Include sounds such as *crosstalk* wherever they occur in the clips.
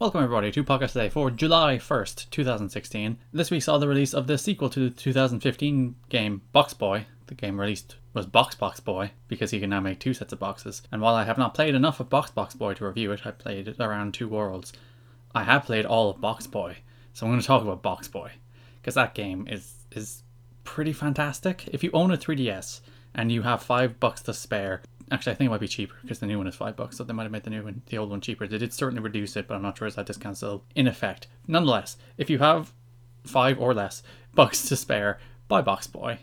Welcome everybody to Podcast Today for July 1st, 2016. This week saw the release of the sequel to the 2015 game Box Boy. The game released was Box Box Boy because you can now make two sets of boxes. And while I have not played enough of Box Box Boy to review it, I played it around two worlds. I have played all of Box Boy, so I'm going to talk about Box Boy because that game is is pretty fantastic. If you own a 3DS and you have five bucks to spare, actually I think it might be cheaper because the new one is five bucks, so they might have made the new one, the old one cheaper. They did certainly reduce it, but I'm not sure is that discount still in effect. Nonetheless, if you have five or less bucks to spare, buy Box Boy.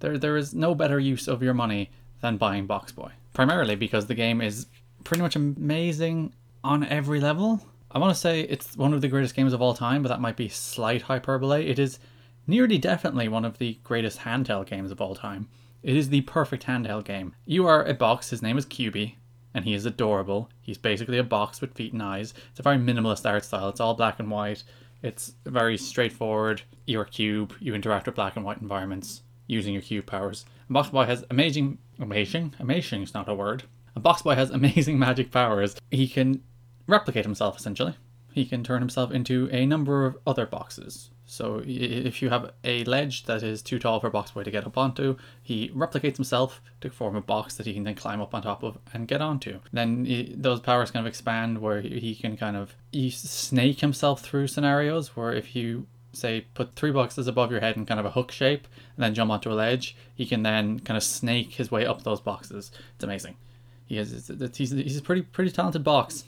There there is no better use of your money than buying Box Boy. Primarily because the game is pretty much amazing on every level. I want to say it's one of the greatest games of all time, but that might be slight hyperbole. It is nearly definitely one of the greatest handheld games of all time. It is the perfect handheld game. You are a box, his name is Qbby, and he is adorable. He's basically a box with feet and eyes. It's a very minimalist art style. It's all black and white. It's very straightforward. You're a cube. You interact with black and white environments using your cube powers. And Box Boy has amazing, amazing, amazing is not a word. A Box Boy has amazing *laughs* magic powers. He can replicate himself essentially. He can turn himself into a number of other boxes. So if you have a ledge that is too tall for Box Boy to get up onto, he replicates himself to form a box that he can then climb up on top of and get onto. Then he, those powers kind of expand where he can kind of snake himself through scenarios where if you say put three boxes above your head in kind of a hook shape and then jump onto a ledge, he can then kind of snake his way up those boxes. It's amazing. He is he's, he's a pretty pretty talented box.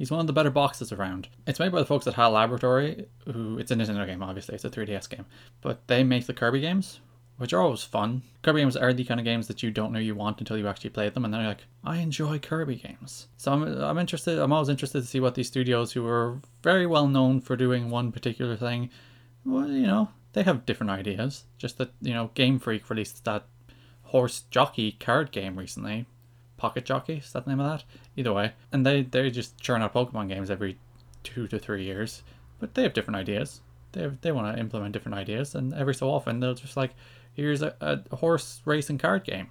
He's one of the better boxes around. It's made by the folks at HAL Laboratory, who it's a Nintendo game, obviously, it's a 3DS game, but they make the Kirby games, which are always fun. Kirby games are the kind of games that you don't know you want until you actually play them, and then you're like, I enjoy Kirby games. So I'm, I'm interested, I'm always interested to see what these studios who are very well known for doing one particular thing, well, you know, they have different ideas. Just that, you know, Game Freak released that horse jockey card game recently, Pocket Jockey, is that the name of that? Either way. And they, they just churn out Pokemon games every two to three years. But they have different ideas. They, they want to implement different ideas. And every so often they'll just like, here's a, a horse racing card game.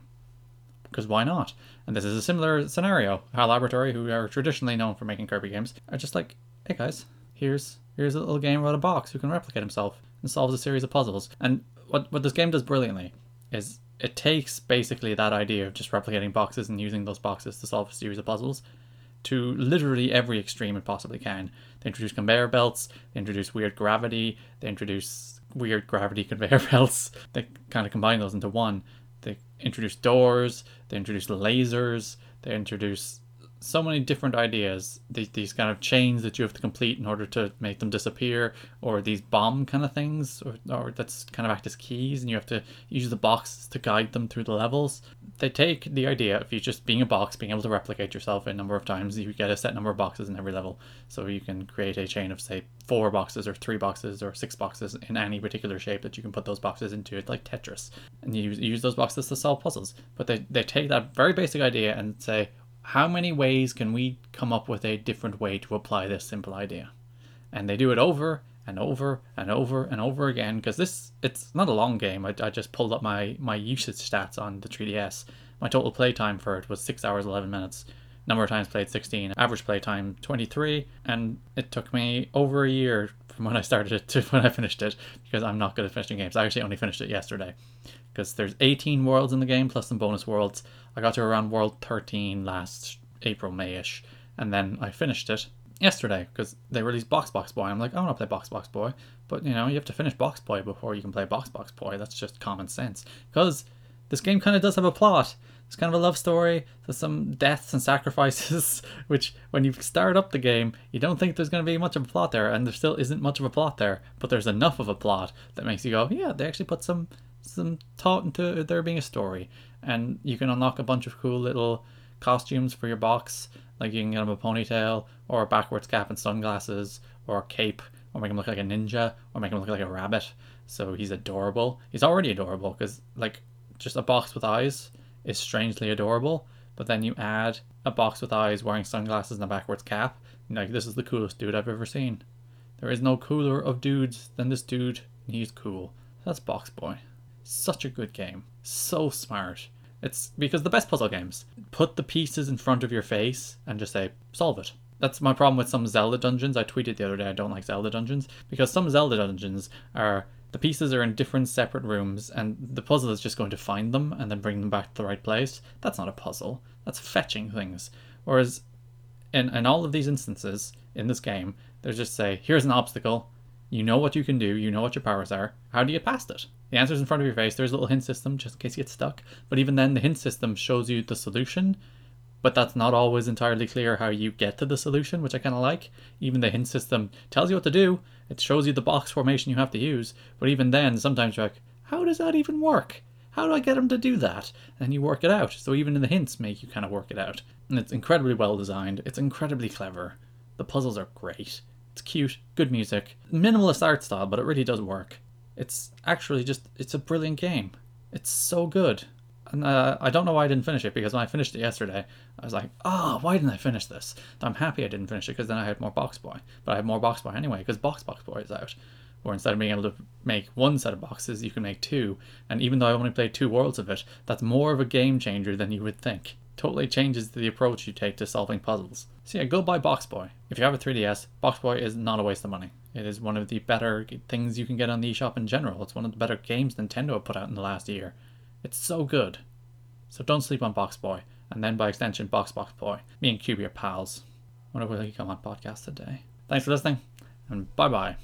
Because why not? And this is a similar scenario. HAL Laboratory, who are traditionally known for making Kirby games, are just like, hey guys, here's here's a little game about a box who can replicate himself and solves a series of puzzles. And what, what this game does brilliantly is it takes basically that idea of just replicating boxes and using those boxes to solve a series of puzzles to literally every extreme it possibly can. They introduce conveyor belts, they introduce weird gravity, they introduce weird gravity *laughs* conveyor belts. They kind of combine those into one. They introduce doors, they introduce lasers, they introduce so many different ideas these, these kind of chains that you have to complete in order to make them disappear or these bomb kind of things or, or that's kind of act as keys and you have to use the boxes to guide them through the levels. They take the idea of you just being a box being able to replicate yourself a number of times. You get a set number of boxes in every level. So you can create a chain of say four boxes or three boxes or six boxes in any particular shape that you can put those boxes into. It like tetris. And you use, you use those boxes to solve puzzles. But they, they take that very basic idea and say how many ways can we come up with a different way to apply this simple idea? And they do it over and over and over and over again because this it's not a long game. I, I just pulled up my my usage stats on the 3DS. My total play time for it was six hours eleven minutes. Number of times played 16, average play time 23, and it took me over a year from when I started it to *laughs* when I finished it because I'm not good at finishing games. I actually only finished it yesterday because there's 18 worlds in the game plus some bonus worlds. I got to around world 13 last April, Mayish, and then I finished it yesterday because they released Box Box Boy. I'm like, I want to play Box Box Boy, but you know, you have to finish Box Boy before you can play Box Box Boy. That's just common sense because this game kind of does have a plot. It's kind of a love story. There's some deaths and sacrifices, *laughs* which when you start up the game, you don't think there's going to be much of a plot there, and there still isn't much of a plot there. But there's enough of a plot that makes you go, yeah, they actually put some some thought into there being a story, and you can unlock a bunch of cool little costumes for your box. Like you can get him a ponytail or a backwards cap and sunglasses or a cape or make him look like a ninja or make him look like a rabbit. So he's adorable. He's already adorable because like just a box with eyes is strangely adorable. But then you add a box with eyes wearing sunglasses and a backwards cap. Like this is the coolest dude I've ever seen. There is no cooler of dudes than this dude. And he's cool. That's Box Boy. Such a good game. So smart. It's because the best puzzle games put the pieces in front of your face and just say, solve it. That's my problem with some Zelda dungeons. I tweeted the other day I don't like Zelda dungeons because some Zelda dungeons are the pieces are in different separate rooms and the puzzle is just going to find them and then bring them back to the right place. That's not a puzzle. That's fetching things. Whereas in in all of these instances in this game, there's just say, here's an obstacle. You know what you can do, you know what your powers are. How do you get past it? The answer's in front of your face. There's a little hint system just in case you get stuck. But even then the hint system shows you the solution but that's not always entirely clear how you get to the solution, which I kind of like. Even the hint system tells you what to do, it shows you the box formation you have to use, but even then, sometimes you're like, how does that even work? How do I get him to do that? And you work it out. So even in the hints make you kind of work it out. And it's incredibly well designed, it's incredibly clever. The puzzles are great. It's cute, good music, minimalist art style, but it really does work. It's actually just, it's a brilliant game. It's so good. Uh, I don't know why I didn't finish it because when I finished it yesterday, I was like, oh, why didn't I finish this? I'm happy I didn't finish it because then I had more Box Boy. But I had more Box Boy anyway because Box Box Boy is out. Where instead of being able to make one set of boxes, you can make two. And even though I only played two worlds of it, that's more of a game changer than you would think. Totally changes the approach you take to solving puzzles. So yeah, go buy Box Boy. If you have a 3DS, Box Boy is not a waste of money. It is one of the better things you can get on the eShop in general. It's one of the better games Nintendo have put out in the last year. It's so good. So don't sleep on Box Boy, and then by extension, Box Box Boy. Me and Cube are pals. Wonder will he come on podcast today. Thanks for listening, and bye bye.